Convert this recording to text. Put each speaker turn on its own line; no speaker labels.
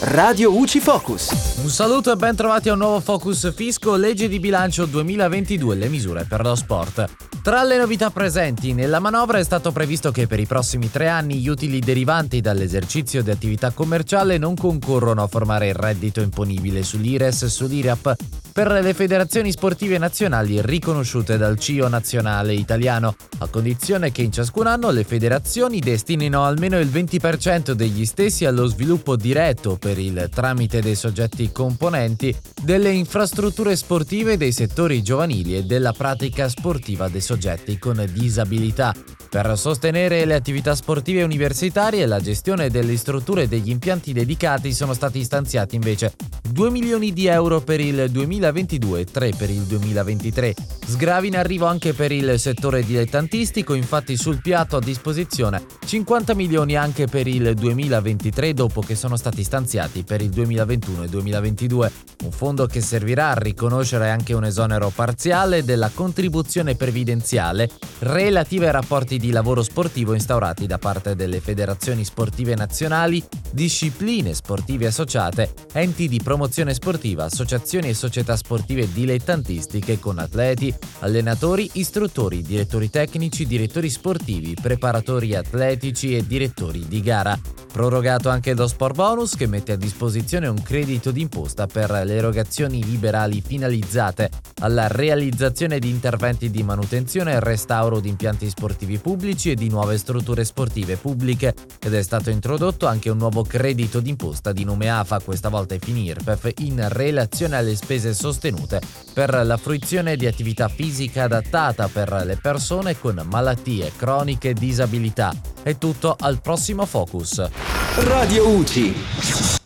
Radio UCI Focus.
Un saluto e ben trovati a un nuovo Focus Fisco, legge di bilancio 2022, le misure per lo sport. Tra le novità presenti nella manovra è stato previsto che per i prossimi tre anni gli utili derivanti dall'esercizio di attività commerciale non concorrono a formare il reddito imponibile sull'IRES e sull'IRAP per le federazioni sportive nazionali riconosciute dal CIO nazionale italiano, a condizione che in ciascun anno le federazioni destinino almeno il 20% degli stessi allo sviluppo diretto per il tramite dei soggetti componenti delle infrastrutture sportive dei settori giovanili e della pratica sportiva dei soggetti con disabilità. Per sostenere le attività sportive universitarie e la gestione delle strutture e degli impianti dedicati sono stati stanziati invece 2 milioni di euro per il 2022 e 3 per il 2023. Sgravi in arrivo anche per il settore dilettantistico, infatti sul piatto a disposizione 50 milioni anche per il 2023 dopo che sono stati stanziati per il 2021 e 2022. Un fondo che servirà a riconoscere anche un esonero parziale della contribuzione previdenziale relative ai rapporti di lavoro sportivo instaurati da parte delle federazioni sportive nazionali, discipline sportive associate, enti di promozione sportiva, associazioni e società sportive dilettantistiche con atleti, allenatori, istruttori, direttori tecnici, direttori sportivi, preparatori atletici e direttori di gara. Prorogato anche lo Sport Bonus che mette a disposizione un credito d'imposta per le erogazioni liberali finalizzate alla realizzazione di interventi di manutenzione e restauro di impianti sportivi pubblici e di nuove strutture sportive pubbliche ed è stato introdotto anche un nuovo credito d'imposta di nome AFA, questa volta FINIRPEF, in relazione alle spese sostenute per la fruizione di attività fisica adattata per le persone con malattie croniche e disabilità. È tutto al prossimo Focus.
Radio UCI.